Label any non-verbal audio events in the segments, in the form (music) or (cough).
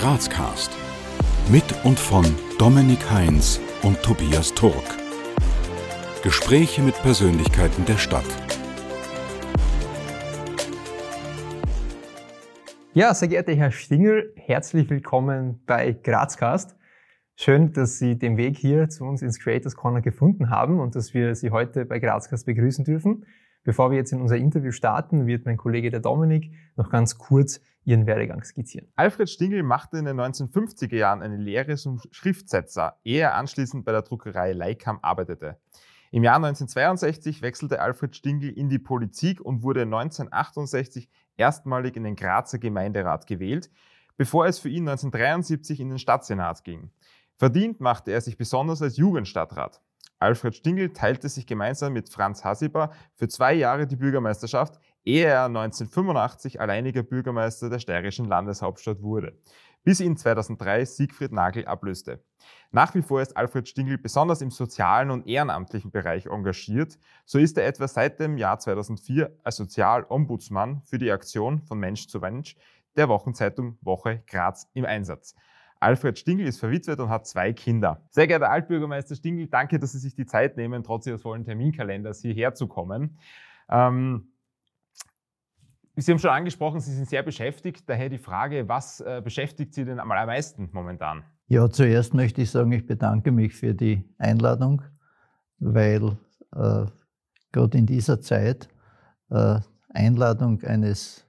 Grazcast. Mit und von Dominik Heinz und Tobias Turk. Gespräche mit Persönlichkeiten der Stadt. Ja, sehr geehrter Herr Stingel, herzlich willkommen bei Grazcast. Schön, dass Sie den Weg hier zu uns ins Creators Corner gefunden haben und dass wir Sie heute bei Grazcast begrüßen dürfen. Bevor wir jetzt in unser Interview starten, wird mein Kollege der Dominik noch ganz kurz ihren Werdegang skizzieren. Alfred Stingel machte in den 1950er Jahren eine Lehre zum Schriftsetzer, ehe er anschließend bei der Druckerei Leikam arbeitete. Im Jahr 1962 wechselte Alfred Stingel in die Politik und wurde 1968 erstmalig in den Grazer Gemeinderat gewählt, bevor es für ihn 1973 in den Stadtsenat ging. Verdient machte er sich besonders als Jugendstadtrat. Alfred Stingel teilte sich gemeinsam mit Franz Hasiber für zwei Jahre die Bürgermeisterschaft, ehe er 1985 alleiniger Bürgermeister der steirischen Landeshauptstadt wurde, bis ihn 2003 Siegfried Nagel ablöste. Nach wie vor ist Alfred Stingel besonders im sozialen und ehrenamtlichen Bereich engagiert. So ist er etwa seit dem Jahr 2004 als Sozialombudsmann für die Aktion von Mensch zu Mensch der Wochenzeitung Woche Graz im Einsatz. Alfred Stingel ist verwitwet und hat zwei Kinder. Sehr geehrter Altbürgermeister Stingel, danke, dass Sie sich die Zeit nehmen, trotz Ihres vollen Terminkalenders hierher zu kommen. Ähm, Sie haben schon angesprochen, Sie sind sehr beschäftigt. Daher die Frage, was äh, beschäftigt Sie denn am allermeisten momentan? Ja, zuerst möchte ich sagen, ich bedanke mich für die Einladung, weil äh, gerade in dieser Zeit äh, Einladung eines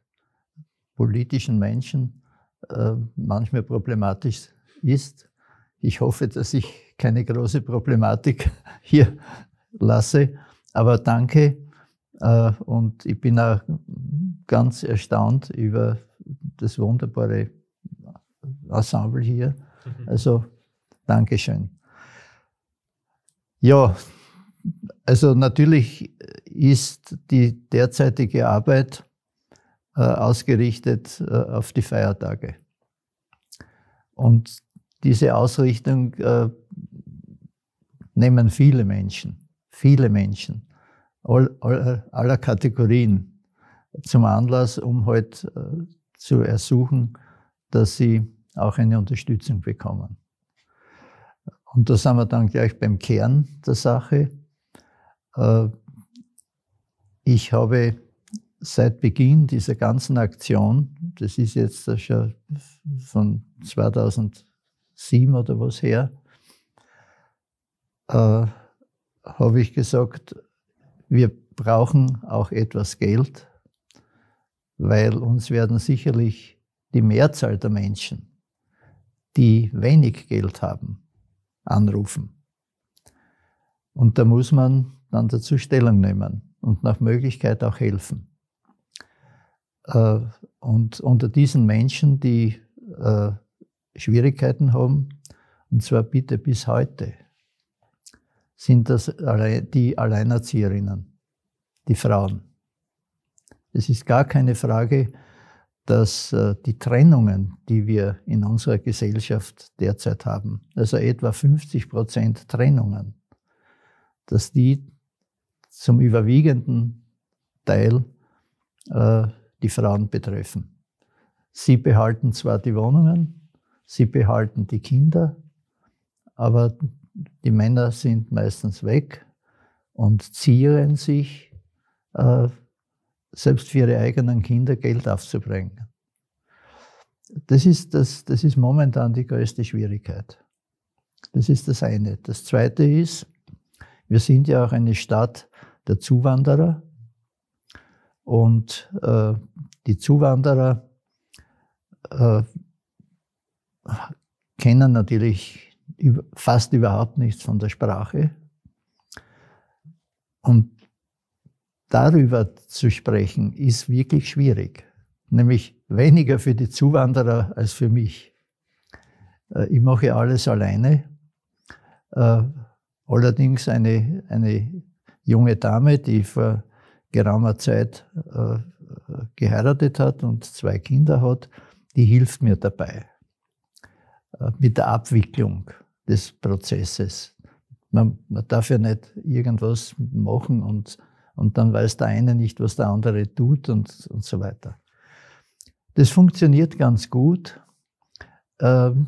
politischen Menschen äh, manchmal problematisch ist. Ich hoffe, dass ich keine große Problematik (laughs) hier lasse. Aber danke. Äh, und ich bin auch ganz erstaunt über das wunderbare Ensemble hier. Mhm. Also, Dankeschön. Ja, also natürlich ist die derzeitige Arbeit äh, ausgerichtet äh, auf die Feiertage. Und diese Ausrichtung äh, nehmen viele Menschen, viele Menschen all, all, aller Kategorien zum Anlass, um halt, zu ersuchen, dass sie auch eine Unterstützung bekommen. Und da sind wir dann gleich beim Kern der Sache. Ich habe seit Beginn dieser ganzen Aktion, das ist jetzt schon von 2007 oder was her, äh, habe ich gesagt, wir brauchen auch etwas Geld, weil uns werden sicherlich die Mehrzahl der Menschen, die wenig Geld haben, anrufen. Und da muss man dann dazu Stellung nehmen und nach Möglichkeit auch helfen. Äh, und unter diesen Menschen, die äh, Schwierigkeiten haben, und zwar bitte bis heute, sind das die Alleinerzieherinnen, die Frauen. Es ist gar keine Frage, dass äh, die Trennungen, die wir in unserer Gesellschaft derzeit haben, also etwa 50 Prozent Trennungen, dass die zum überwiegenden Teil äh, die Frauen betreffen. Sie behalten zwar die Wohnungen, sie behalten die Kinder, aber die Männer sind meistens weg und zieren sich, äh, selbst für ihre eigenen Kinder Geld aufzubringen. Das ist, das, das ist momentan die größte Schwierigkeit. Das ist das eine. Das zweite ist, wir sind ja auch eine Stadt der Zuwanderer. Und äh, die Zuwanderer äh, kennen natürlich fast überhaupt nichts von der Sprache. Und darüber zu sprechen, ist wirklich schwierig. Nämlich weniger für die Zuwanderer als für mich. Äh, ich mache alles alleine. Äh, allerdings eine, eine junge Dame, die vor geraumer Zeit äh, geheiratet hat und zwei Kinder hat, die hilft mir dabei mit der Abwicklung des Prozesses. Man, man, darf ja nicht irgendwas machen und, und dann weiß der eine nicht, was der andere tut und, und so weiter. Das funktioniert ganz gut. ähm,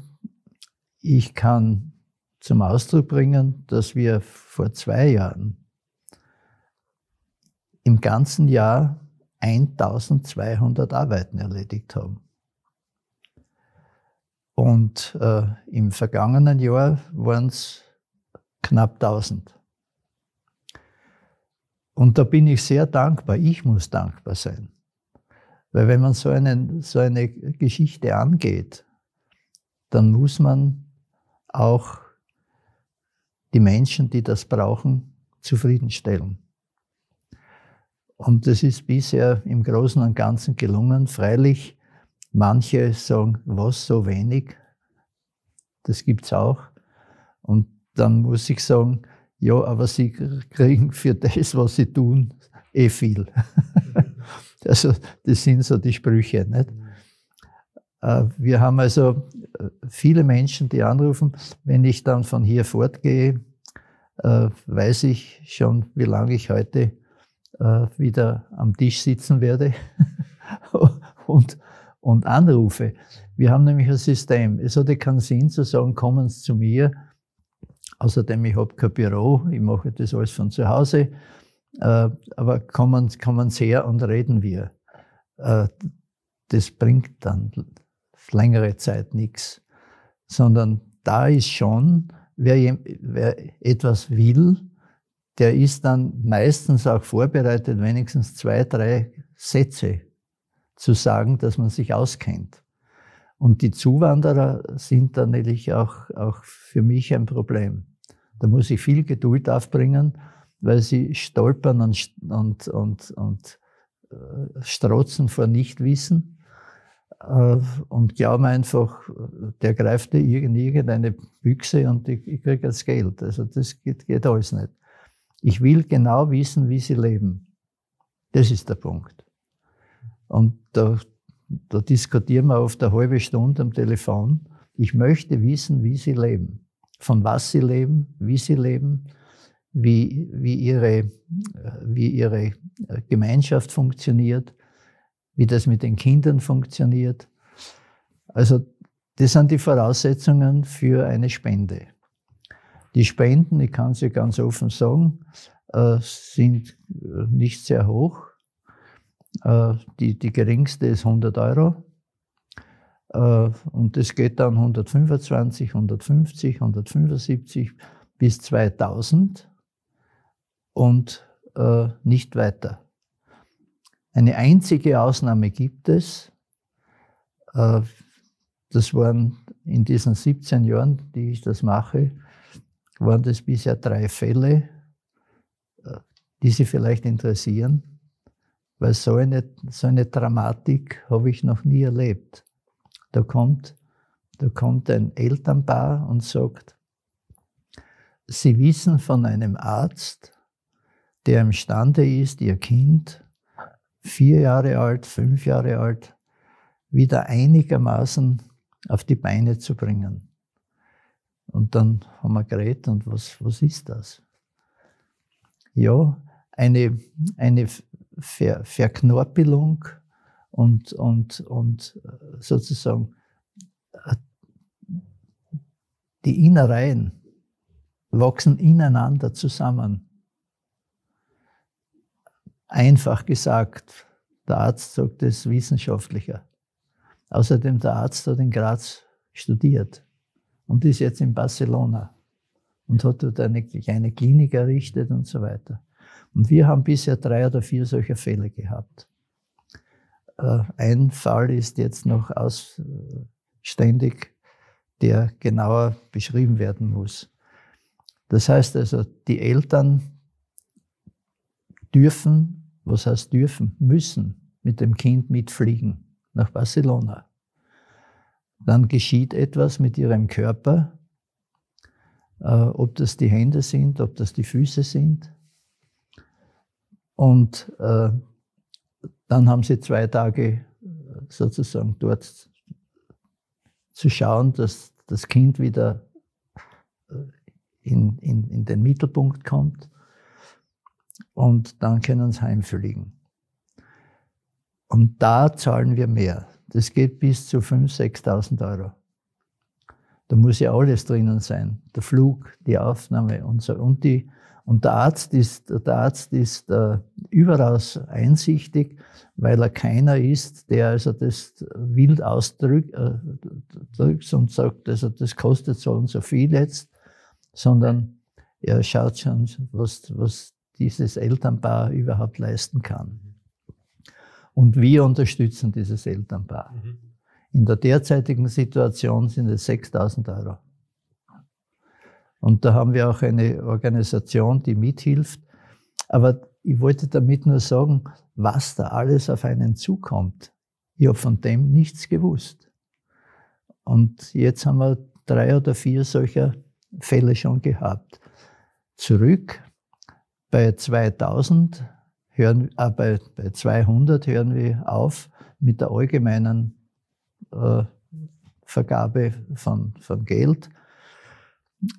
ich kann zum Ausdruck bringen, dass wir vor zwei Jahren im ganzen Jahr 1200 Arbeiten erledigt haben. Und äh, im vergangenen Jahr waren es knapp 1000. Und da bin ich sehr dankbar. Ich muss dankbar sein. Weil wenn man so, einen, so eine Geschichte angeht, dann muss man auch die Menschen, die das brauchen, zufriedenstellen. Und das ist bisher im Großen und Ganzen gelungen. Freilich, manche sagen, was so wenig, das gibt es auch. Und dann muss ich sagen, ja, aber sie kriegen für das, was sie tun, eh viel. (laughs) also das sind so die Sprüche. Nicht? Äh, wir haben also äh, viele Menschen, die anrufen. Wenn ich dann von hier fortgehe, äh, weiß ich schon, wie lange ich heute wieder am Tisch sitzen werde (laughs) und, und anrufe. Wir haben nämlich ein System. Es hatte keinen Sinn zu sagen, kommen Sie zu mir. Außerdem, ich habe kein Büro, ich mache das alles von zu Hause. Aber kommen, kommen Sie her und reden wir. Das bringt dann längere Zeit nichts, sondern da ist schon, wer, wer etwas will, der ist dann meistens auch vorbereitet, wenigstens zwei, drei Sätze zu sagen, dass man sich auskennt. Und die Zuwanderer sind dann natürlich auch, auch für mich ein Problem. Da muss ich viel Geduld aufbringen, weil sie stolpern und, und, und, und äh, strotzen vor Nichtwissen. Äh, und glauben einfach, der greift in irgendeine Büchse und ich, ich kriege das Geld. Also das geht, geht alles nicht. Ich will genau wissen, wie sie leben. Das ist der Punkt. Und da, da diskutieren wir oft eine halbe Stunde am Telefon. Ich möchte wissen, wie sie leben. Von was sie leben, wie sie leben, wie, wie, ihre, wie ihre Gemeinschaft funktioniert, wie das mit den Kindern funktioniert. Also das sind die Voraussetzungen für eine Spende. Die Spenden, ich kann sie ganz offen sagen, äh, sind äh, nicht sehr hoch. Äh, die, die geringste ist 100 Euro. Und das geht dann 125, 150, 175 bis 2000 und nicht weiter. Eine einzige Ausnahme gibt es. Äh, das waren in diesen 17 Jahren, die ich das mache, waren das bisher drei Fälle, äh, die Sie vielleicht interessieren, weil so eine, so eine Dramatik habe ich noch nie erlebt. Da kommt, da kommt ein Elternpaar und sagt, Sie wissen von einem Arzt, der imstande ist, Ihr Kind vier Jahre alt, fünf Jahre alt, wieder einigermaßen auf die Beine zu bringen. Und dann haben wir geredet, und was, was ist das? Ja, eine, eine Ver Verknorpelung und, und, und sozusagen die Innereien wachsen ineinander zusammen. Einfach gesagt, der Arzt sagt es wissenschaftlicher. Außerdem der Arzt hat in Graz studiert und ist jetzt in Barcelona und hat dort eine kleine Klinik errichtet und so weiter. Und wir haben bisher drei oder vier solcher Fälle gehabt. Äh, ein Fall ist jetzt noch ausständig, der genauer beschrieben werden muss. Das heißt also, die Eltern dürfen was heißt dürfen, müssen mit dem Kind mitfliegen nach Barcelona. Dann geschieht etwas mit ihrem Körper, äh, ob das die Hände sind, ob das die Füße sind. Und äh, dann haben sie zwei Tage äh, sozusagen dort zu schauen, dass das Kind wieder äh, in, in, in den Mittelpunkt kommt und dann können sie heimfliegen. Und da zahlen wir mehr. Das geht bis zu 5.000, 6.000 Euro. Da muss ja alles drinnen sein. Der Flug, die Aufnahme und so. Und, die, und der Arzt ist, der Arzt ist äh, überaus einsichtig, weil er keiner ist, der also das wild ausdrückt äh, und sagt, also das kostet so und so viel jetzt, sondern er schaut schon, was, was dieses Elternpaar überhaupt leisten kann. Und wir unterstützen dieses Elternpaar. Mhm. In der derzeitigen Situation sind es 6000 Euro. Und da haben wir auch eine Organisation, die mithilft. Aber ich wollte damit nur sagen, was da alles auf einen zukommt. Ich habe von dem nichts gewusst. Und jetzt haben wir drei oder vier solcher Fälle schon gehabt. Zurück bei 2000 hören, äh, bei, bei 200 hören wir auf mit der allgemeinen äh, Vergabe von, von Geld.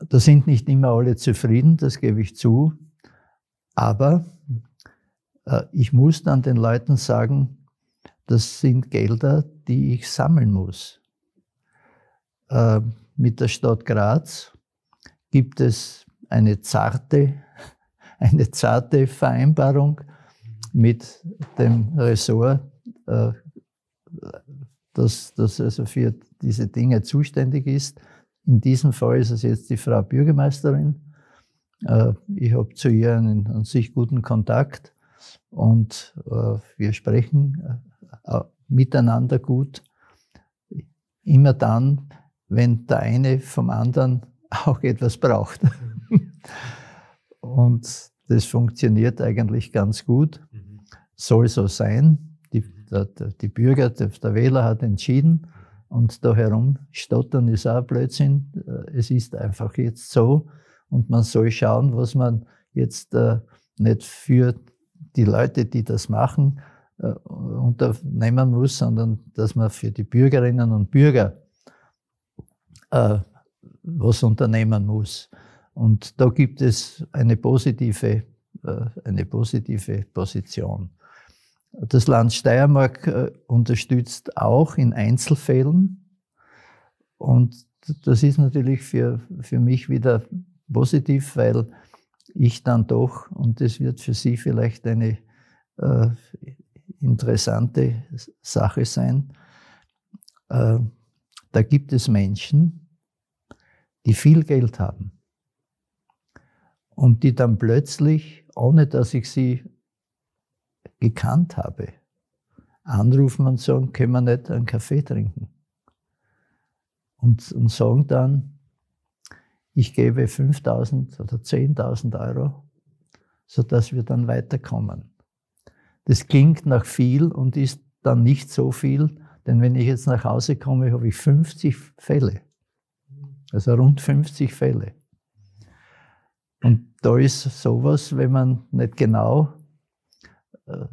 Da sind nicht immer alle zufrieden, das gebe ich zu. Aber äh, ich muss dann den Leuten sagen, das sind Gelder, die ich sammeln muss. Äh, mit der Stadt Graz gibt es eine zarte, (laughs) eine zarte Vereinbarung mit dem Ressort, äh, das, also für diese Dinge zuständig ist. In diesem Fall ist es jetzt die Frau Bürgermeisterin. Äh, ich habe zu ihr einen an sich guten Kontakt und äh, wir sprechen äh, miteinander gut. Immer dann, wenn der eine vom anderen (laughs) auch etwas braucht. und das funktioniert eigentlich ganz gut. Soll so sein die, der, die Bürger, der, der, Wähler hat entschieden und da herum stottern ist auch Blödsinn. Äh, es ist einfach jetzt so und man soll schauen, was man jetzt äh, nicht für die Leute, die das machen, äh, unternehmen muss, sondern dass man für die Bürgerinnen und Bürger was unternehmen muss. Und da gibt es eine positive, eine positive Position. Das Land Steiermark äh, unterstützt auch in Einzelfällen. Und das ist natürlich für, für mich wieder positiv, weil ich dann doch, und das wird für Sie vielleicht eine äh, interessante Sache sein, äh, da gibt es Menschen, die viel Geld haben und die dann plötzlich, ohne dass ich sie gekannt habe, anrufen und sagen, können wir nicht einen Kaffee trinken? Und, und sagen dann, ich gebe 5.000 oder 10.000 Euro, sodass wir dann weiterkommen. Das klingt nach viel und ist dann nicht so viel, denn wenn ich jetzt nach Hause komme, habe ich 50 Fälle. Also rund 50 Fälle. Und da ist sowas, wenn man nicht genau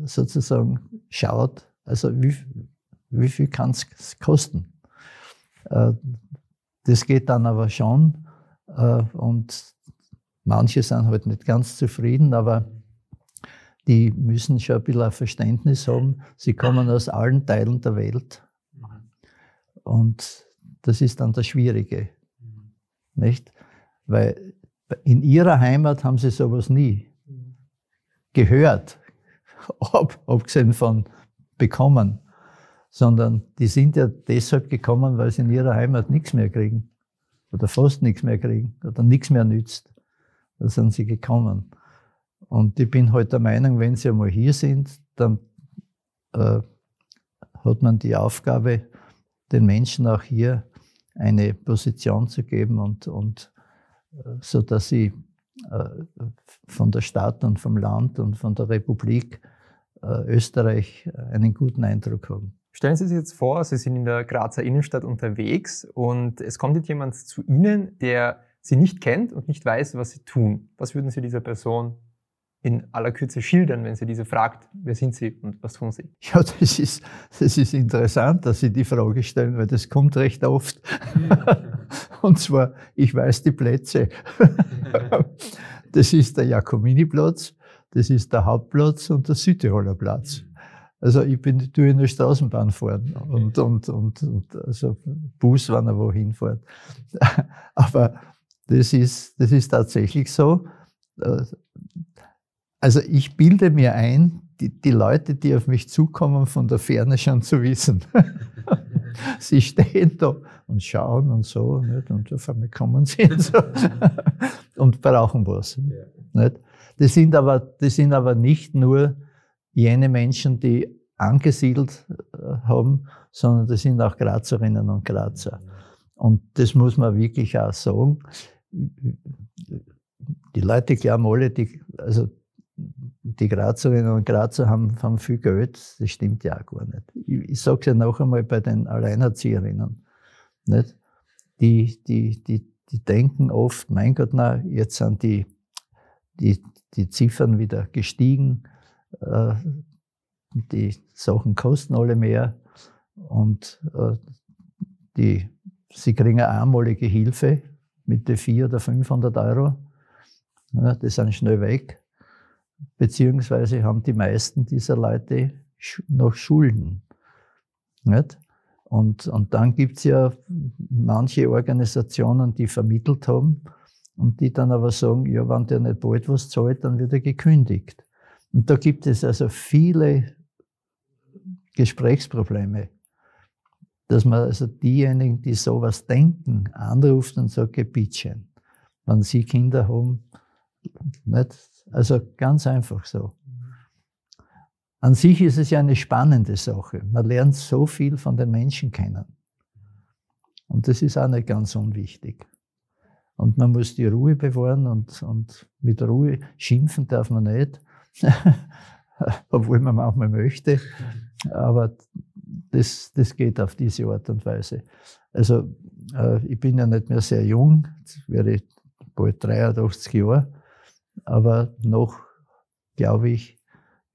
sozusagen schaut, also wie, wie viel kann es kosten. Äh, das geht dann aber schon äh, und manche sind halt nicht ganz zufrieden, aber die müssen schon ein bisschen ein Verständnis haben. Sie kommen aus allen Teilen der Welt und das ist dann das Schwierige, nicht? Weil in ihrer Heimat haben sie sowas nie gehört (laughs) ab, abgesehen von bekommen, sondern die sind ja deshalb gekommen, weil sie in ihrer Heimat nichts mehr kriegen oder fast nichts mehr kriegen oder nichts mehr nützt. Da sind sie gekommen. Und ich bin heute halt der Meinung, wenn sie einmal hier sind, dann äh, hat man die Aufgabe, den Menschen auch hier eine Position zu geben und, und äh, so dass sie von der Stadt und vom Land und von der Republik äh, Österreich einen guten Eindruck haben. Stellen Sie sich jetzt vor, Sie sind in der Grazer Innenstadt unterwegs und es kommt jetzt jemand zu Ihnen, der Sie nicht kennt und nicht weiß, was Sie tun. Was würden Sie dieser Person in aller Kürze schildern, wenn Sie diese fragt, wer sind Sie und was tun Sie? Ja, das ist, das ist interessant, dass Sie die Frage stellen, weil das kommt recht oft. (laughs) (laughs) und zwar, ich weiß die Plätze. (laughs) das ist der Jakominiplatz, das ist der Hauptplatz und der Südtiroler Platz. Also ich bin tue in der Straßenbahn fahren und, und, und, und also Bus, wenn er wohin fährt. (laughs) Aber das ist, das ist tatsächlich so. Also ich bilde mir ein, die, die Leute, die auf mich zukommen, von der Ferne schon zu wissen. sie stehen da und schauen und so, nicht? und auf einmal kommen sie und, so, (laughs) und brauchen was. Nicht? Das, sind aber, das sind aber nicht nur jene Menschen, die angesiedelt äh, haben, sondern das sind auch Grazerinnen und Grazer. Und das muss man wirklich auch sagen. Die Leute glauben alle, die, also die Grazerinnen und Grazer haben, haben viel Geld. Das stimmt ja auch gar nicht. Ich, ich sage es ja noch einmal bei den Alleinerzieherinnen. Nicht? Die, die, die, die denken oft, mein Gott, na, jetzt sind die, die, die Ziffern wieder gestiegen. Äh, die Sachen kosten alle mehr und äh, die, sie kriegen eine einmalige Hilfe mit den 400 oder 500 Euro. Ja, die sind schnell weg. Beziehungsweise haben die meisten dieser Leute noch Schulden. Nicht? Und, und dann gibt's ja manche Organisationen, die vermittelt haben und die dann aber sagen, ja, wenn der nicht bald was zahlt, dann wird er gekündigt. Und da gibt es also viele Gesprächsprobleme, dass man also diejenigen, die sowas denken, anruft und sagt, Bittchen, wenn sie Kinder haben, nicht? Also ganz einfach so. An sich ist es ja eine spannende Sache. Man lernt so viel von den Menschen kennen. Und das ist auch nicht ganz unwichtig. Und man muss die Ruhe bewahren und, und mit Ruhe schimpfen darf man nicht, (laughs) obwohl man manchmal möchte. Aber das, das geht auf diese Art und Weise. Also äh, ich bin ja nicht mehr sehr jung, jetzt wäre ich bald 83 Jahre, aber noch, glaube ich,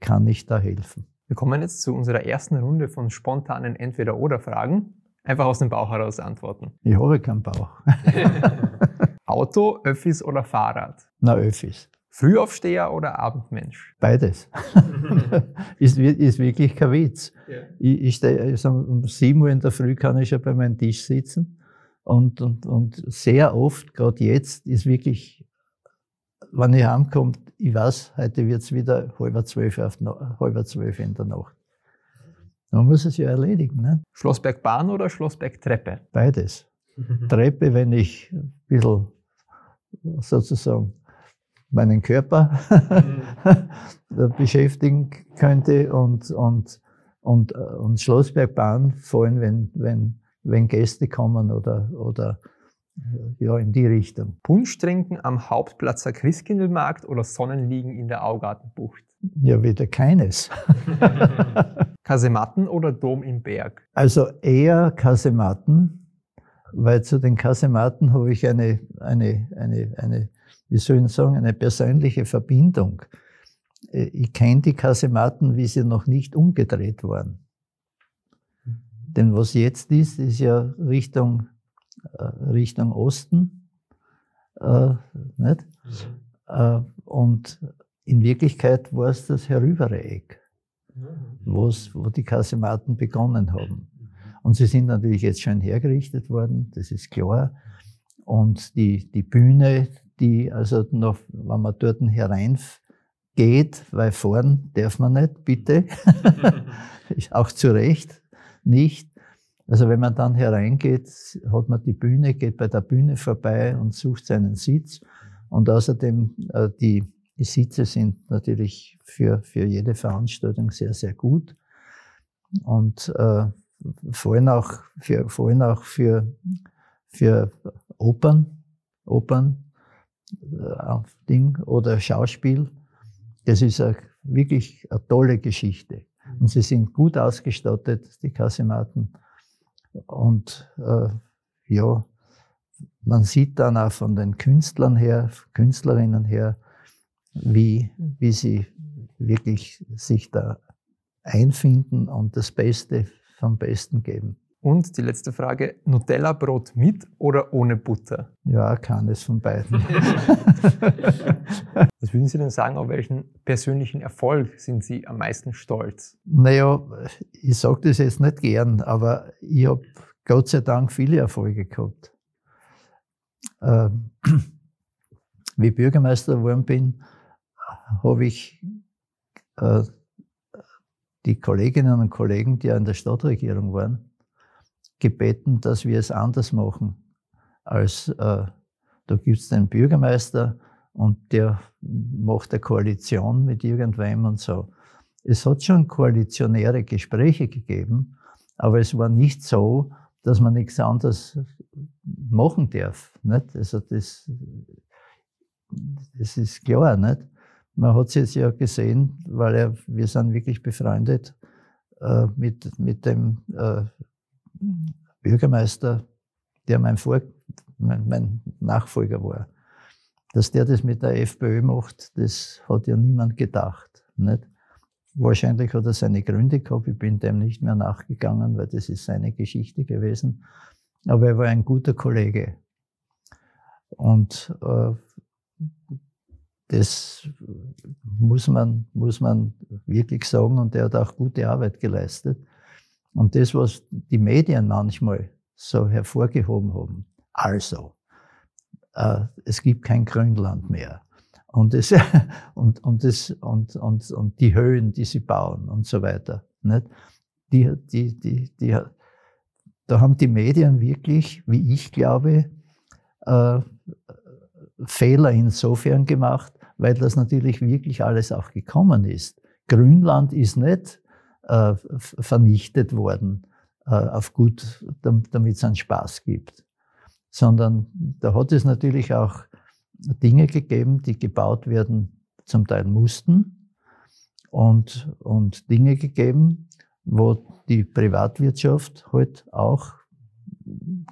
kann ich da helfen. Wir kommen jetzt zu unserer ersten Runde von spontanen Entweder-Oder-Fragen. Einfach aus dem Bauch heraus antworten. Ich habe keinen Bauch. (laughs) Auto, Öffis oder Fahrrad? Na, Öffis. Frühaufsteher oder Abendmensch? Beides. (laughs) ist, ist wirklich kein Witz. Ja. Ich, ich stehe, also um sieben Uhr in der Früh kann ich schon bei meinem Tisch sitzen. Und, und, und sehr oft, gerade jetzt, ist wirklich, wenn ich heimkomme, ich weiß, heute wird es wieder halb zwölf, auf, halb zwölf in der Nacht. Man muss es ja erledigen. Ne? Schlossbergbahn oder Schlossbergtreppe? Beides. (laughs) Treppe, wenn ich ein bisschen sozusagen meinen Körper (laughs) beschäftigen könnte und, und, und, und Schlossbergbahn, vor allem wenn, wenn, wenn Gäste kommen oder, oder ja, in die Richtung. Punsch trinken am Hauptplatzer Christkindlmarkt oder Sonnenliegen in der Augartenbucht? Ja, wieder keines. (laughs) Kasematten oder Dom im Berg? Also eher Kasematten, weil zu den Kasematten habe ich eine, eine, eine, eine wie soll ich sagen, eine persönliche Verbindung. Äh, ich kenne die Kasematten, wie sie noch nicht umgedreht waren. Denn was jetzt ist, ist ja Richtung, Richtung Osten. Äh, nicht? Äh, und in Wirklichkeit war es das herübere Eck, wo die Kasematten begonnen haben. Und sie sind natürlich jetzt schon hergerichtet worden, das ist klar. Und die, die Bühne, die also noch, wenn man dort hereingeht, weil fahren darf man nicht, bitte, (laughs) (laughs) auch zu Recht nicht. Also wenn man dann hereingeht, hat man die Bühne, geht bei der Bühne vorbei und sucht seinen Sitz. Und außerdem, äh, die, die Sitze sind natürlich für, für jede Veranstaltung sehr, sehr gut. Und äh, vor allem auch für, vor allem auch für, für Opern, Opern äh, Ding oder Schauspiel. Das ist eine, wirklich eine tolle Geschichte. Und sie sind gut ausgestattet, die Kasematen. Und äh, ja, man sieht dann auch von den Künstlern her, Künstlerinnen her, wie, wie sie wirklich sich da einfinden und das Beste vom Besten geben. Und die letzte Frage, Nutella-Brot mit oder ohne Butter? Ja, keines von beiden. (laughs) Was würden Sie denn sagen, auf welchen persönlichen Erfolg sind Sie am meisten stolz? Naja, ich sage das jetzt nicht gern, aber ich habe Gott sei Dank viele Erfolge gehabt. Ähm, (clears throat) wie Bürgermeister geworden bin, habe ich äh, die Kolleginnen und Kollegen, die in der Stadtregierung waren, gebeten, dass wir es anders machen. Als äh, da gibt es den Bürgermeister und der macht eine Koalition mit irgendwem und so. Es hat schon koalitionäre Gespräche gegeben, aber es war nicht so, dass man nichts anderes machen darf. Nicht? Also das, das ist klar. Nicht? Man hat es jetzt ja gesehen, weil er, wir sind wirklich befreundet äh, mit, mit dem äh, Bürgermeister, der mein, Vor mein, mein, Nachfolger war. Dass der das mit der FPÖ macht, das hat ja niemand gedacht. Nicht? Wahrscheinlich hat er seine Gründe gehabt, ich bin dem nicht mehr nachgegangen, weil das ist seine Geschichte gewesen. Aber er war ein guter Kollege. Und äh, das muss man, muss man wirklich sagen. Und er hat auch gute Arbeit geleistet. Und das, was die Medien manchmal so hervorgehoben haben, also, äh, es gibt kein Grünland mehr. Und, es, (laughs) und, und, das, und, und, und die Höhen, die sie bauen und so weiter. Nicht? Die, die, die, die, da haben die Medien wirklich, wie ich glaube, äh, Fehler insofern gemacht, weil das natürlich wirklich alles auch gekommen ist. Grünland ist nicht äh, vernichtet worden, äh, auf gut, damit es einen Spaß gibt. Sondern da hat es natürlich auch Dinge gegeben, die gebaut werden, zum Teil mussten, und, und Dinge gegeben, wo die Privatwirtschaft halt auch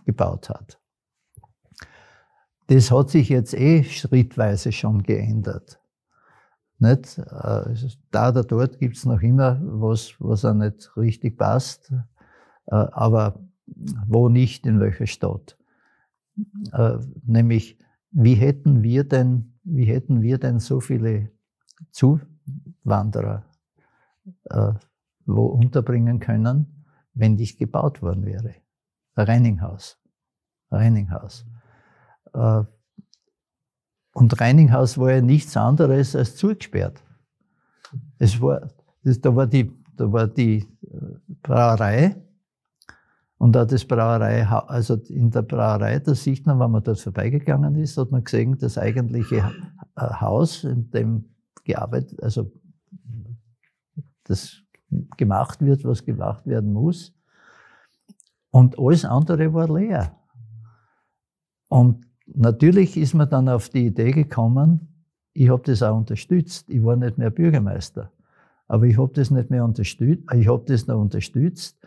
gebaut hat. Das hat sich jetzt eh schrittweise schon geändert. Nicht? Äh, da oder dort gibt es noch immer was, was auch nicht richtig passt, äh, aber wo nicht, in welcher Stadt. Äh, nämlich, wie hätten wir denn, wie hätten wir denn so viele Zuwanderer wo unterbringen können, wenn dies gebaut worden wäre? Ein Reininghaus. Reininghaus. Und Reininghaus war ja nichts anderes als zugesperrt. Es war, das, da, war die, da war die äh, Brauerei und da das Brauerei, also in der Brauerei, da sieht man, wenn man dort vorbeigegangen ist, hat man gesehen, das eigentliche äh, Haus, in dem gearbeitet, also das gemacht wird, was gemacht werden muss. Und alles andere war leer. Und Natürlich ist man dann auf die Idee gekommen, ich habe das auch unterstützt. Ich war nicht mehr Bürgermeister. Aber ich habe das nicht mehr unterstützt, ich habe das noch unterstützt,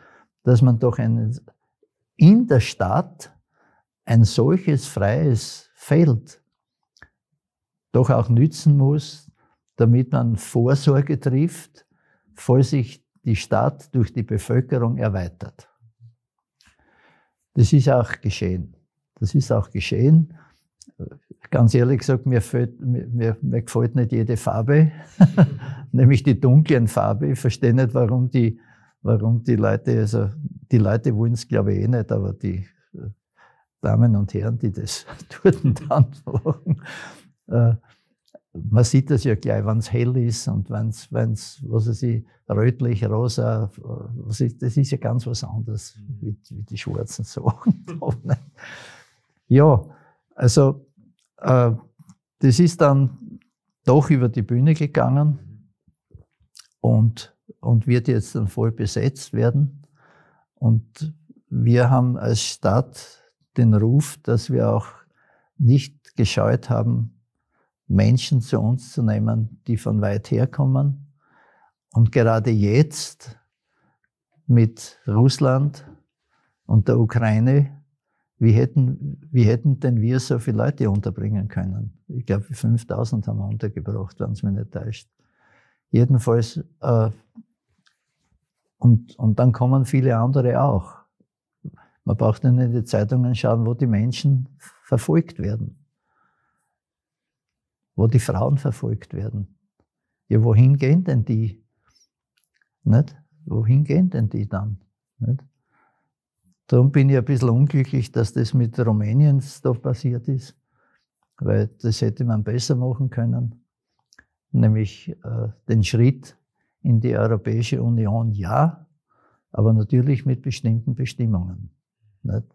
dass man doch ein, in der Stadt ein solches freies Feld doch auch nützen muss, damit man Vorsorge trifft, falls sich die Stadt durch die Bevölkerung erweitert. Das ist auch geschehen. Das ist auch geschehen. Ganz ehrlich gesagt, mir, fällt, mir, mir gefällt nicht jede Farbe, (laughs) nämlich die dunklen Farbe. Ich verstehe nicht, warum die, warum die Leute, also die Leute wollen es glaube ich eh nicht, aber die äh, Damen und Herren, die das (laughs) dort dann machen, äh, man sieht das ja gleich, wenn es hell ist und wenn es, was weiß ich, rötlich, rosa, was ist, das ist ja ganz was anderes wie, wie die schwarzen Sachen. (laughs) Ja, also äh, das ist dann doch über die Bühne gegangen und, und wird jetzt dann voll besetzt werden. Und wir haben als Stadt den Ruf, dass wir auch nicht gescheut haben, Menschen zu uns zu nehmen, die von weit her kommen. Und gerade jetzt mit Russland und der Ukraine wie hätten, wie hätten denn wir so viele Leute unterbringen können? Ich glaube, 5000 haben wir untergebracht, wenn es mich nicht täuscht. Jedenfalls, äh, und, und dann kommen viele andere auch. Man braucht nur in die Zeitungen schauen, wo die Menschen verfolgt werden. Wo die Frauen verfolgt werden. Ja, wohin gehen denn die? Nicht? Wohin gehen denn die dann? Nicht? Darum bin ich ein bisschen unglücklich, dass das mit Rumänien da passiert ist, weil das hätte man besser machen können. Nämlich äh, den Schritt in die Europäische Union ja, aber natürlich mit bestimmten Bestimmungen. Nicht?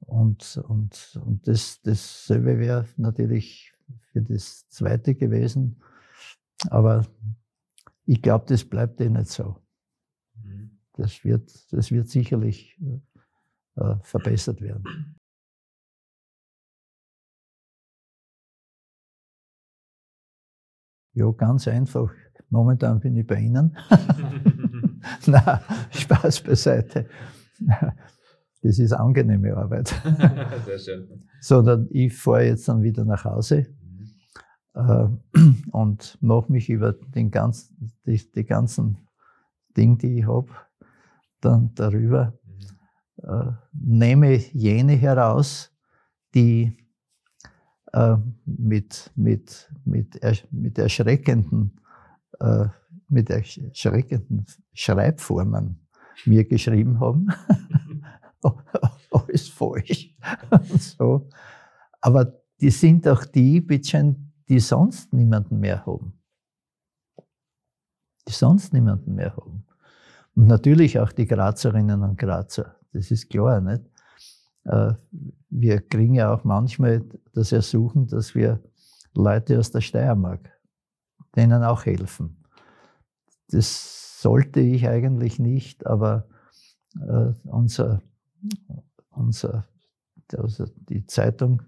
Und, und, und das, dasselbe wäre natürlich für das Zweite gewesen. Aber ich glaube, das bleibt eh nicht so. Mhm. Das wird, das wird sicherlich äh, verbessert werden. Ja, ganz einfach. Momentan bin ich bei Ihnen. (laughs) Na, Spaß beiseite. Das ist angenehme Arbeit. Sehr schön. Sondern ich fahre jetzt dann wieder nach Hause äh, und mache mich über den ganzen, die, die ganzen Dinge, die ich habe, dann darüber. Äh, nehme jene heraus, die äh, mit, mit, mit, mit erschreckenden, äh, mit erschreckenden Schreibformen mir geschrieben haben. (laughs) Alles falsch. (laughs) so. Aber die sind auch die, die sonst niemanden mehr haben. Die sonst niemanden mehr haben. Und natürlich auch die Grazerinnen und Grazer. Das ist klar, nicht? Äh, wir kriegen ja auch manchmal das Ersuchen, dass wir Leute aus der Steiermark, denen auch helfen. Das sollte ich eigentlich nicht, aber äh, unser, unser, also die Zeitung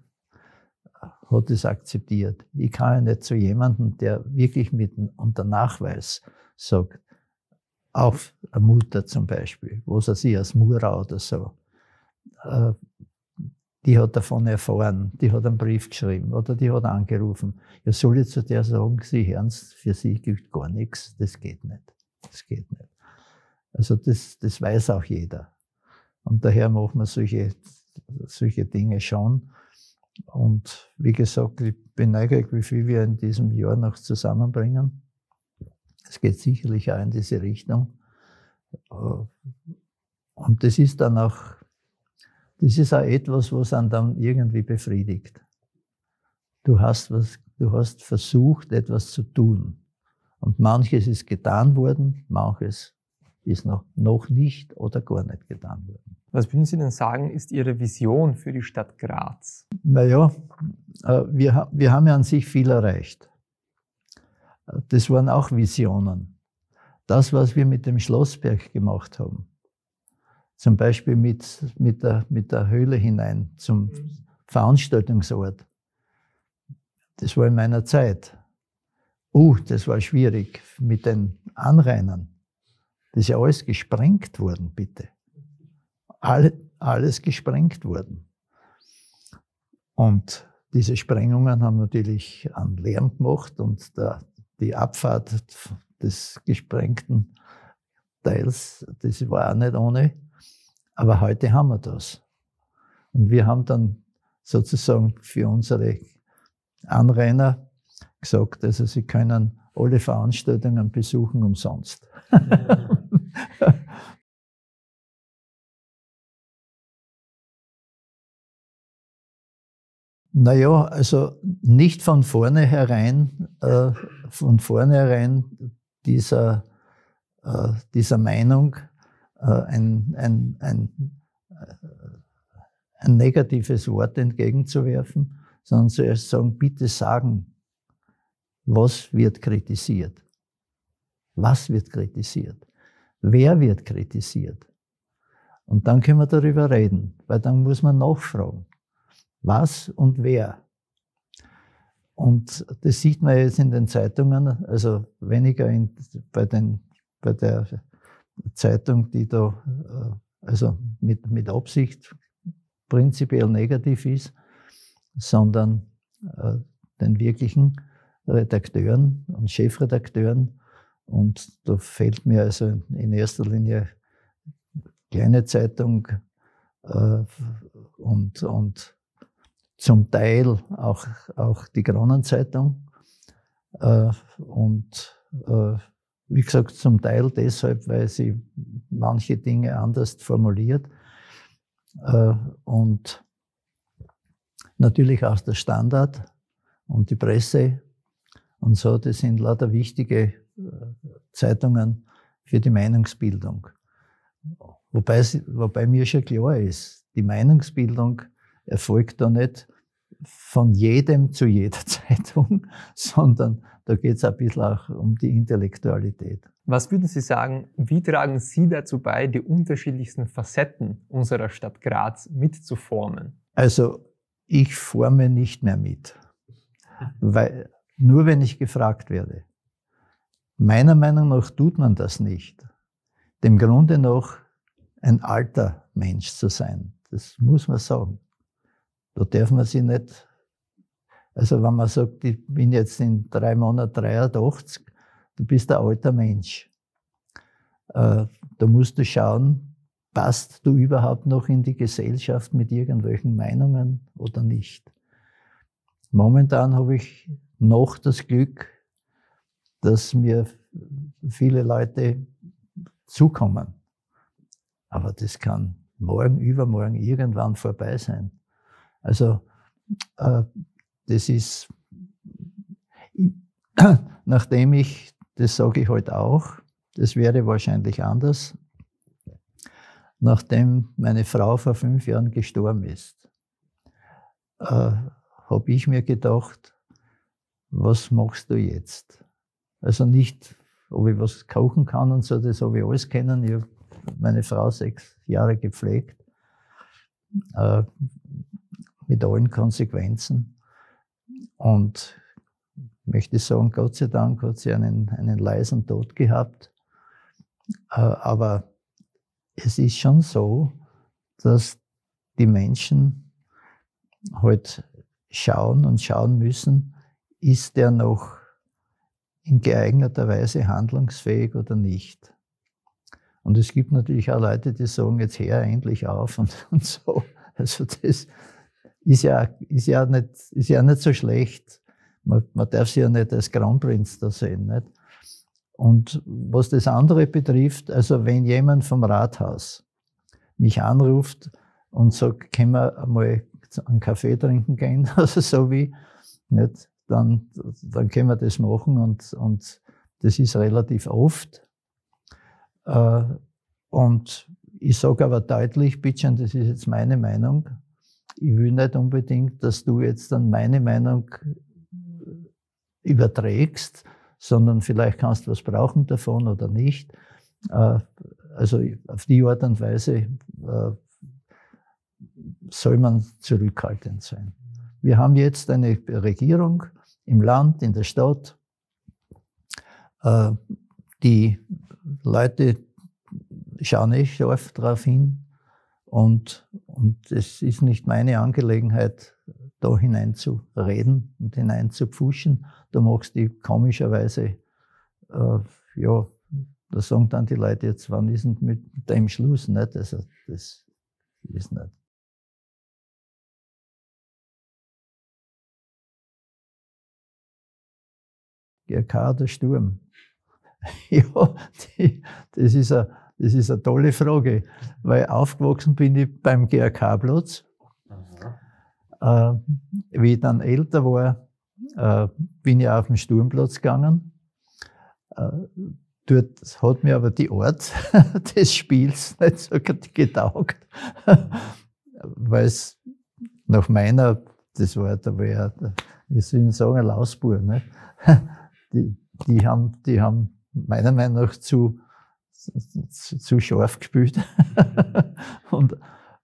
hat es akzeptiert. Ich kann ja nicht zu jemandem, der wirklich mit unter Nachweis sagt, auf eine Mutter zum Beispiel, was er sie als Mura oder so, äh, die hat davon erfahren, die hat einen Brief geschrieben oder die hat angerufen. Ja, soll ich zu der sagen, Sie hören für Sie gilt gar nichts? Das geht nicht. Das geht nicht. Also das, das weiß auch jeder. Und daher machen wir solche, solche Dinge schon. Und wie gesagt, ich bin neugierig, wie viel wir in diesem Jahr noch zusammenbringen. Es geht sicherlich auch in diese Richtung. Und das ist dann auch, das ist auch etwas, was einen dann irgendwie befriedigt. Du hast was, du hast versucht, etwas zu tun. Und manches ist getan worden, manches ist noch, noch nicht oder gar nicht getan worden. Was würden Sie denn sagen, ist Ihre Vision für die Stadt Graz? Naja, äh, wir, wir haben ja an sich viel erreicht. Das waren auch Visionen. Das, was wir mit dem Schlossberg gemacht haben, zum Beispiel mit, mit, der, mit der Höhle hinein zum Veranstaltungsort, das war in meiner Zeit. Uh, das war schwierig mit den Anrainern. Das ist ja alles gesprengt worden, bitte alle, alles gesprengt worden. Und diese Sprengungen haben natürlich einen Lärm gemacht und der, die Abfahrt des gesprengten Teils, das war auch nicht ohne. Aber heute haben wir das. Und wir haben dann sozusagen für unsere Anrainer gesagt, also sie können alle Veranstaltungen besuchen umsonst. (laughs) Naja, also nicht von vornherein, äh, von vornherein dieser, äh, dieser Meinung äh, ein, ein, ein, äh, ein negatives Wort entgegenzuwerfen, sondern zuerst sagen, bitte sagen, was wird kritisiert? Was wird kritisiert? Wer wird kritisiert? Und dann können wir darüber reden, weil dann muss man nachfragen was und wer. Und das sieht man jetzt in den Zeitungen, also weniger in, bei, den, bei der Zeitung, die da äh, also mit, mit Absicht prinzipiell negativ ist, sondern äh, den wirklichen Redakteuren und Chefredakteuren. Und da fällt mir also in erster Linie kleine Zeitung äh, und, und zum Teil auch, auch die Kronenzeitung. Äh, und äh, wie gesagt, zum Teil deshalb, weil sie manche Dinge anders formuliert. Äh, und natürlich auch der Standard und die Presse und so, das sind lauter wichtige äh, Zeitungen für die Meinungsbildung. Wobei, wobei mir schon klar ist, die Meinungsbildung erfolgt da nicht von jedem zu jeder (laughs) Zeitung, sondern da geht es ein bisschen auch um die Intellektualität. Was würden Sie sagen, wie tragen Sie dazu bei, die unterschiedlichsten Facetten unserer Stadt Graz mitzuformen? Also ich forme nicht mehr mit, weil nur wenn ich gefragt werde. Meiner Meinung nach tut man das nicht. Dem Grunde nach ein alter Mensch zu sein. Das muss man sagen. Da darf man sich nicht, also wenn man sagt, ich bin jetzt in drei Monaten 83, du bist ein alter Mensch. Äh, da musst du schauen, passt du überhaupt noch in die Gesellschaft mit irgendwelchen Meinungen oder nicht. Momentan habe ich noch das Glück, dass mir viele Leute zukommen. Aber das kann morgen, übermorgen, irgendwann vorbei sein. Also äh, das ist, (clears throat) nachdem ich, das sage ich heute auch, das wäre wahrscheinlich anders, nachdem meine Frau vor fünf Jahren gestorben ist, äh, habe ich mir gedacht, was machst du jetzt? Also nicht, ob ich was kochen kann und so, das habe ich alles kennen. Ich habe meine Frau sechs Jahre gepflegt, äh, mit allen Konsequenzen. Und möchte sagen, Gott sei Dank hat sie einen, einen leisen Tod gehabt. Äh, aber es ist schon so, dass die Menschen halt schauen und schauen müssen, ist der noch in geeigneter Weise handlungsfähig oder nicht. Und es gibt natürlich auch Leute, die sagen, jetzt hör endlich auf (laughs) und, und so. Also das ist ja, ist ja, nicht, ist ja nicht so schlecht. Man, man darf sie ja nicht als Kronprinz da sehen. Nicht? Und was das andere betrifft, also wenn jemand vom Rathaus mich anruft und sagt, können wir mal einen Kaffee trinken gehen, (laughs) also so wie, nicht, dann, dann können wir das machen und, und das ist relativ oft. Äh, und ich sage aber deutlich, bitte, das ist jetzt meine Meinung, ich will nicht unbedingt, dass du jetzt dann meine Meinung überträgst, sondern vielleicht kannst du was brauchen davon oder nicht. Äh, also auf die Art und Weise äh, soll man zurückhaltend sein. Wir haben jetzt eine Regierung im Land, in der Stadt. Die Leute schaue nicht scharf darauf hin. Und, und es ist nicht meine Angelegenheit, da hineinzureden und hineinzupfuschen. Da machst du komischerweise, äh, ja, da sagen dann die Leute jetzt, wann ist denn mit dem Schluss? Nicht? Also, das ist nicht. GRK der Sturm. (laughs) ja, die, das ist eine das ist eine tolle Frage, weil aufgewachsen bin ich beim GRK-Platz. Äh, wie ich dann älter war, äh, bin ich auf den Sturmplatz gegangen. Äh, dort hat mir aber die Art (laughs) des Spiels nicht so getaugt, (laughs) weil es nach meiner, das war, da war ja, wie soll ich sagen, ein Lausbur, ne? (laughs) die, die, haben, die haben meiner Meinung nach zu zu scharf gespielt. (laughs) und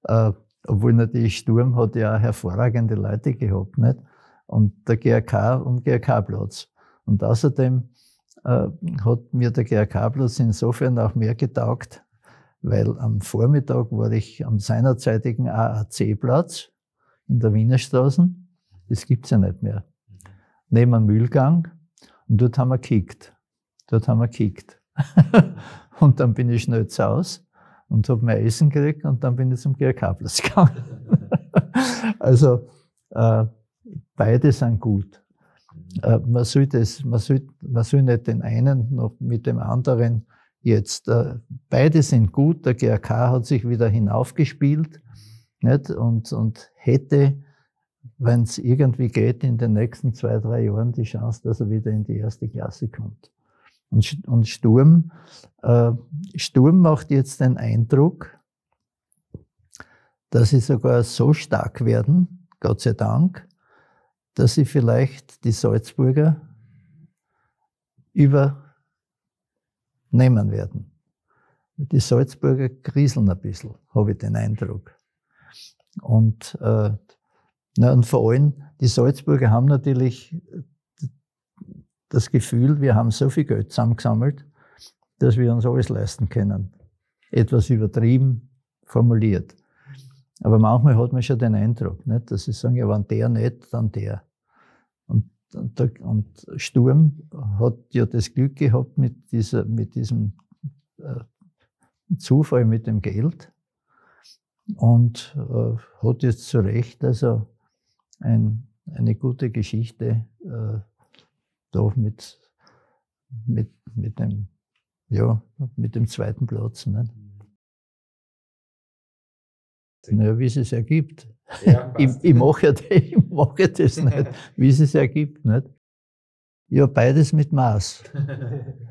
äh, obwohl natürlich Sturm hat ja hervorragende Leute gehabt, nicht? Und der GRK und GRK-Platz. Und außerdem äh, hat mir der GRK-Platz insofern auch mehr getaugt, weil am Vormittag war ich am seinerzeitigen AAC-Platz in der Wiener Straßen. Das gibt's ja nicht mehr. Neben einem Mühlgang. Und dort haben wir gekickt. Dort haben wir gekickt. (laughs) Und dann bin ich schnell zu Hause und habe mein Essen gekriegt und dann bin ich zum GRK-Platz (laughs) gegangen. also äh, beide sind gut. Äh, man, soll das, man, soll, man soll nicht den einen noch mit dem anderen jetzt, äh, beide sind gut. Der GRK hat sich wieder hinaufgespielt nicht? Und, und hätte, wenn es irgendwie geht, in den nächsten zwei, drei Jahren die Chance, dass er wieder in die erste Klasse kommt. Und, und Sturm, äh, Sturm macht jetzt den Eindruck, dass sie sogar so stark werden, Gott sei Dank, dass sie vielleicht die Salzburger übernehmen werden. Die Salzburger kriseln ein bisschen, habe ich den Eindruck. Und, äh, na, und vor allem, die Salzburger haben natürlich das Gefühl, wir haben so viel Geld zusammengesammelt, dass wir uns alles leisten können. Etwas übertrieben formuliert. Aber manchmal hat man schon den Eindruck, nicht, dass sie sagen, ja, wenn der nicht, dann der. Und, und, und Sturm hat ja das Glück gehabt mit, dieser, mit diesem äh, Zufall mit dem Geld und äh, hat jetzt zu Recht also ein, eine gute Geschichte äh, da mit, mit, mit, dem, ja, mit dem zweiten Platz. Ne? Naja, wie es es ergibt. Ja, (laughs) ich, ich, mache, ich mache das nicht, (laughs) wie es es ergibt. Nicht? Ja, beides mit Maß.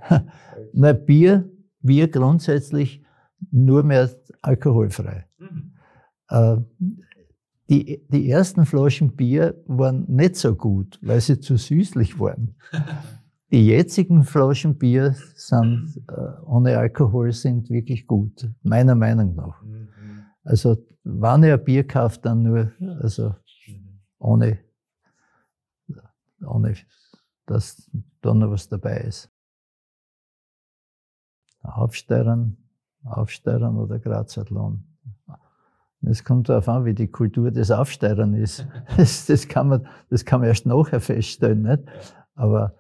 (laughs) Na, Bier, Bier grundsätzlich nur mehr alkoholfrei. Mhm. Äh, die, die ersten Flaschen Bier waren nicht so gut, weil sie zu süßlich waren. (laughs) Die jetzigen Flaschen Bier sind, äh, ohne Alkohol sind wirklich gut, meiner Meinung nach. Mhm. Also, wenn ihr ein Bier kauft, dann nur, also, ohne, ohne, dass da noch was dabei ist. Aufsteigern, Aufsteigern oder Grazathlon. Es kommt darauf an, wie die Kultur des Aufsteigern ist. (laughs) Das, das, kann, man, das kann man erst nachher feststellen. Nicht? Aber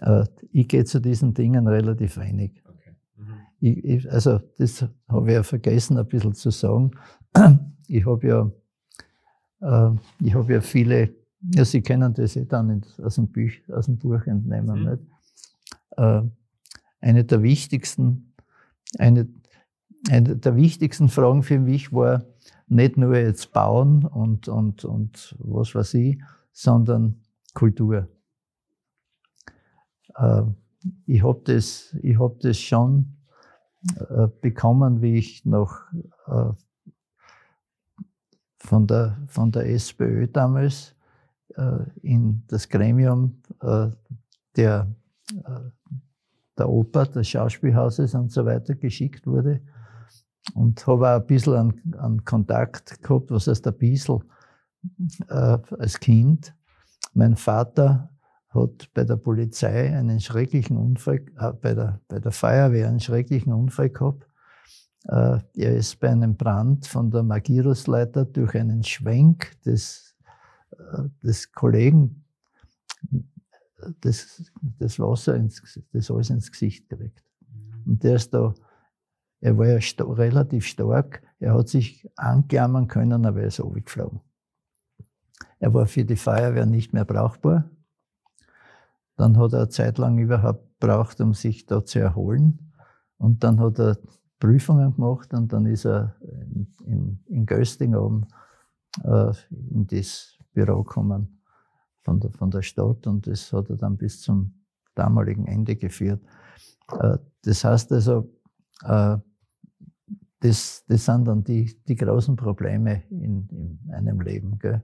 äh, ich gehe zu diesen Dingen relativ wenig. Okay. Mhm. Ich, ich, also, das habe ich ja vergessen, ein bisschen zu sagen. (clears throat) Ich habe ja, äh, ich habe ja viele, ja, Sie können das eh dann aus, dem Buch, aus dem Buch entnehmen. Mhm. Nicht? Äh, eine der wichtigsten, eine, eine der wichtigsten Fragen für mich war, nicht nur jetzt bauen und, und, und was weiß ich, sondern Kultur. Äh, ich habe das, hab das schon äh, bekommen, wie ich noch äh, von, der, von der SPÖ damals äh, in das Gremium äh, der, äh, der Oper, des Schauspielhauses und so weiter geschickt wurde und habe auch ein bisschen an, an Kontakt gehabt, was heißt ein bisschen, äh, als Kind. Mein Vater hat bei der Polizei einen schrecklichen Unfall, äh, bei, der, bei der Feuerwehr einen schrecklichen Unfall gehabt. Äh, er ist bei einem Brand von der Magirusleiter durch einen Schwenk des, äh, des Kollegen das, das Wasser ins, das alles ins Gesicht gekriegt. Und der ist da er war ja st relativ stark. Er hat sich anklammern können, aber er ist geflogen. Er war für die Feuerwehr nicht mehr brauchbar. Dann hat er eine Zeit lang überhaupt braucht, um sich da zu erholen. Und dann hat er Prüfungen gemacht und dann ist er in, in, in Gösting oben äh, in das Büro gekommen von der, von der Stadt und das hat er dann bis zum damaligen Ende geführt. Äh, das heißt also, äh, das, das sind dann die, die großen Probleme in, in einem Leben. Gell?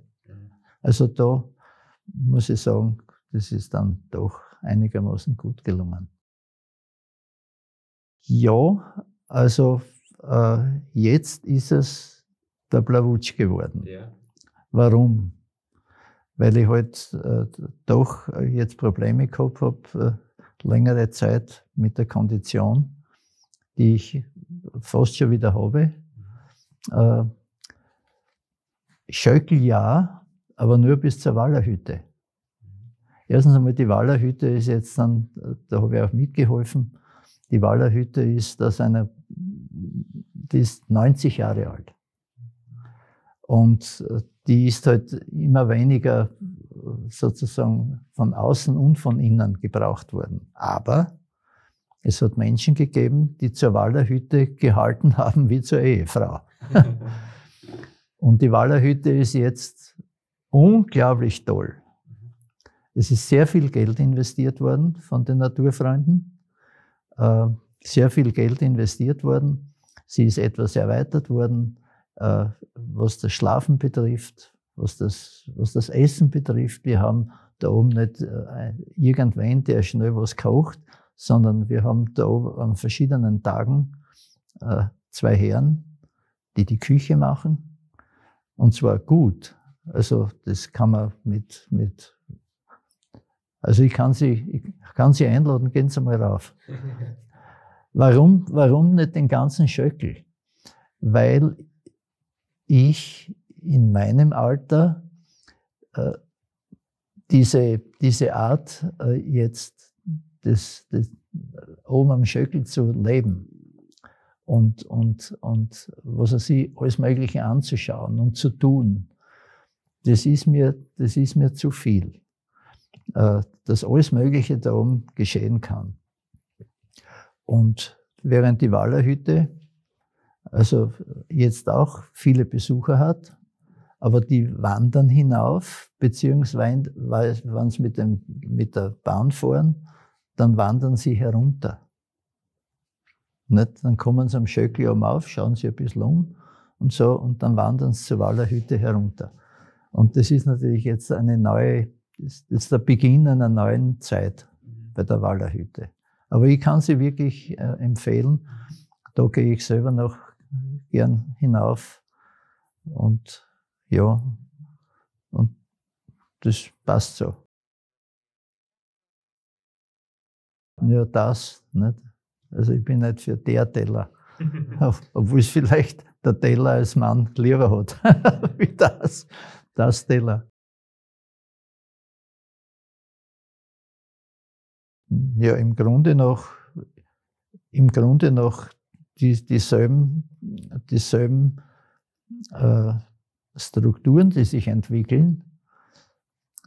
Also da muss ich sagen, das ist dann doch einigermaßen gut gelungen. Ja, also äh, jetzt ist es der Blawutsch geworden. Ja. Warum? Weil ich halt äh, doch jetzt Probleme gehabt habe, äh, längere Zeit mit der Kondition, die ich fast schon wieder habe. Äh, Schöckel ja, aber nur bis zur Wallerhütte. Erstens einmal, die Wallerhütte ist jetzt dann, da habe ich auch mitgeholfen, die Wallerhütte ist aus einer die ist 90 Jahre alt. Und äh, die ist halt immer weniger sozusagen von außen und von innen gebraucht worden. Aber es hat Menschen gegeben, die zur Wallerhütte gehalten (laughs) haben wie zur Ehefrau. (laughs) und die Wallerhütte ist jetzt unglaublich toll. Es ist sehr viel Geld investiert worden von den Naturfreunden, äh, sehr viel Geld investiert worden. Sie ist etwas erweitert worden, äh, was das Schlafen betrifft, was das, was das Essen betrifft. Wir haben da oben nicht äh, irgendwen, der schnell was kocht, sondern wir haben da an verschiedenen Tagen äh, zwei Herren, die die Küche machen. Und zwar gut. Also das kann man mit, mit also ich kann Sie, ich kann Sie einladen, gehen Sie mal rauf. (laughs) Warum, warum nicht den ganzen Schöckel? Weil ich in meinem Alter äh, diese, diese Art äh, jetzt des, des, oben am Schöckel zu leben und, und, und was er sie alles Mögliche anzuschauen und zu tun, das ist mir, das ist mir zu viel, äh, dass alles Mögliche da oben geschehen kann. Und während die Wallerhütte also jetzt auch viele Besucher hat, aber die wandern hinauf, beziehungsweise wenn sie mit, dem, mit der Bahn fahren, dann wandern sie herunter. Nicht? Dann kommen sie am Schöckli oben auf, schauen sie ein bisschen um und so, und dann wandern sie zur Wallerhütte herunter. Und das ist natürlich jetzt eine neue, das ist der Beginn einer neuen Zeit bei der Wallerhütte. Aber ich kann sie wirklich äh, empfehlen. Da gehe ich selber noch gern hinauf und ja, und das passt so. Ja, das, nicht? Also ich bin nicht für der Teller. (laughs) Obwohl es vielleicht der Teller als Mann lieber hat. (laughs) wie das, das Teller. Ja, im Grunde noch, im Grunde noch die, dieselben, dieselben äh, Strukturen, die sich entwickeln,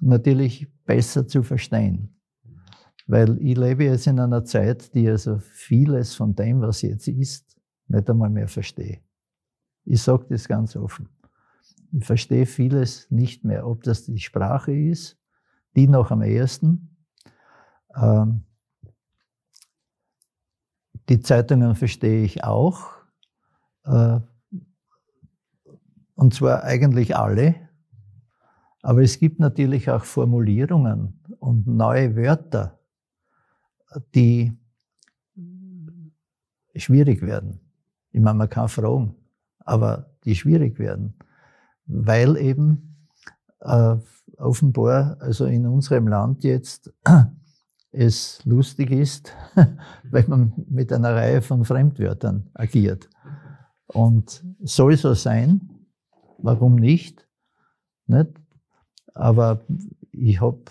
natürlich besser zu verstehen. Weil ich lebe jetzt in einer Zeit, die also vieles von dem, was jetzt ist, nicht einmal mehr verstehe. Ich sage das ganz offen. Ich verstehe vieles nicht mehr, ob das die Sprache ist, die noch am ehesten. Ähm, die Zeitungen verstehe ich auch. Äh, und zwar eigentlich alle. Aber es gibt natürlich auch Formulierungen und neue Wörter, die schwierig werden. Ich meine, man kann fragen, aber die schwierig werden, weil eben äh, offenbar, also in unserem Land jetzt, (clears throat) es lustig ist, (laughs) wenn man mit einer Reihe von Fremdwörtern agiert. Und soll so sein, warum nicht? nicht? Aber ich habe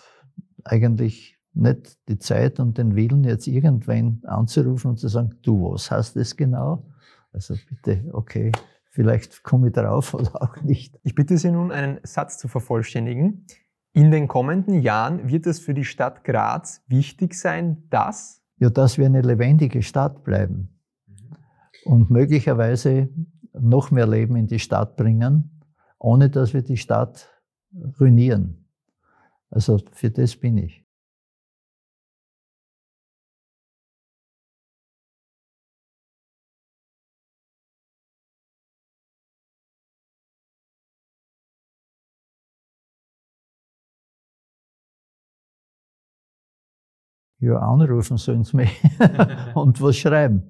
eigentlich nicht die Zeit und den Willen, jetzt irgendwen anzurufen und zu sagen, du, was heißt das genau? Also bitte, okay, vielleicht komme ich drauf (laughs) oder auch nicht. Ich bitte Sie nun, einen Satz zu vervollständigen. In den kommenden Jahren wird es für die Stadt Graz wichtig sein, dass? Ja, dass wir eine lebendige Stadt bleiben und möglicherweise noch mehr Leben in die Stadt bringen, ohne dass wir die Stadt ruinieren. Also für das bin ich. Ja, anrufen sollen sie mich (laughs) und was schreiben.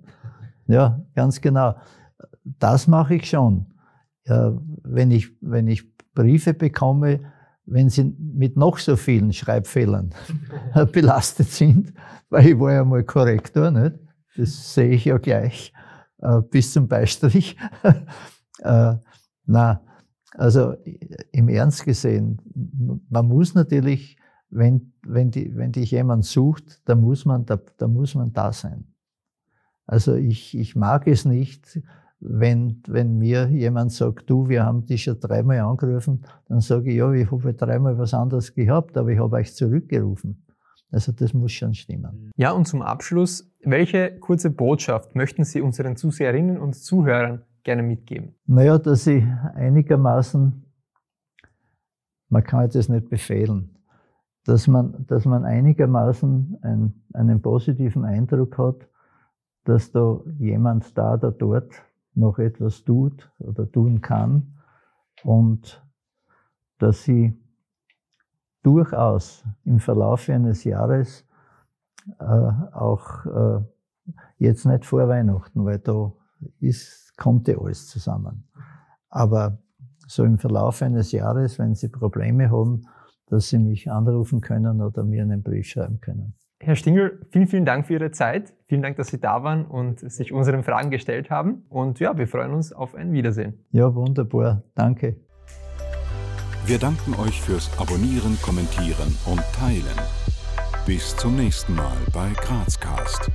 Ja, ganz genau. Das mache ich schon wenn, ich, wenn ich Briefe bekomme, wenn sie mit noch so vielen Schreibfehlern (laughs) belastet sind, weil ich war ja mal Korrektor, nicht? das sehe ich ja gleich, äh, bis zum Beistrich. (laughs) äh, na, also im Ernst gesehen, man muss natürlich, wenn, wenn, die, wenn dich jemand sucht, da muss man da, da muss man da sein. Also ich, ich mag es nicht, wenn, wenn mir jemand sagt, du, wir haben dich schon dreimal angerufen, dann sage ich, ja, ich habe dreimal was anderes gehabt, aber ich habe euch zurückgerufen. Also das muss schon stimmen. Ja, und zum Abschluss, welche kurze Botschaft möchten Sie unseren Zuseherinnen und Zuhörern gerne mitgeben? Naja, dass ich einigermaßen, man kann das nicht befehlen, dass man, dass man einigermaßen ein, einen positiven Eindruck hat, dass da jemand da oder dort noch etwas tut oder tun kann und dass sie durchaus im Verlauf eines Jahres äh, auch äh, jetzt nicht vor Weihnachten, weil da ist, kommt ja alles zusammen. Aber so im Verlauf eines Jahres, wenn Sie Probleme haben, dass Sie mich anrufen können oder mir einen Brief schreiben können. Herr Stingel, vielen, vielen Dank für Ihre Zeit. Vielen Dank, dass Sie da waren und sich unseren Fragen gestellt haben. Und ja, wir freuen uns auf ein Wiedersehen. Ja, wunderbar. Danke. Wir danken euch fürs Abonnieren, Kommentieren und Teilen. Bis zum nächsten Mal bei Grazcast.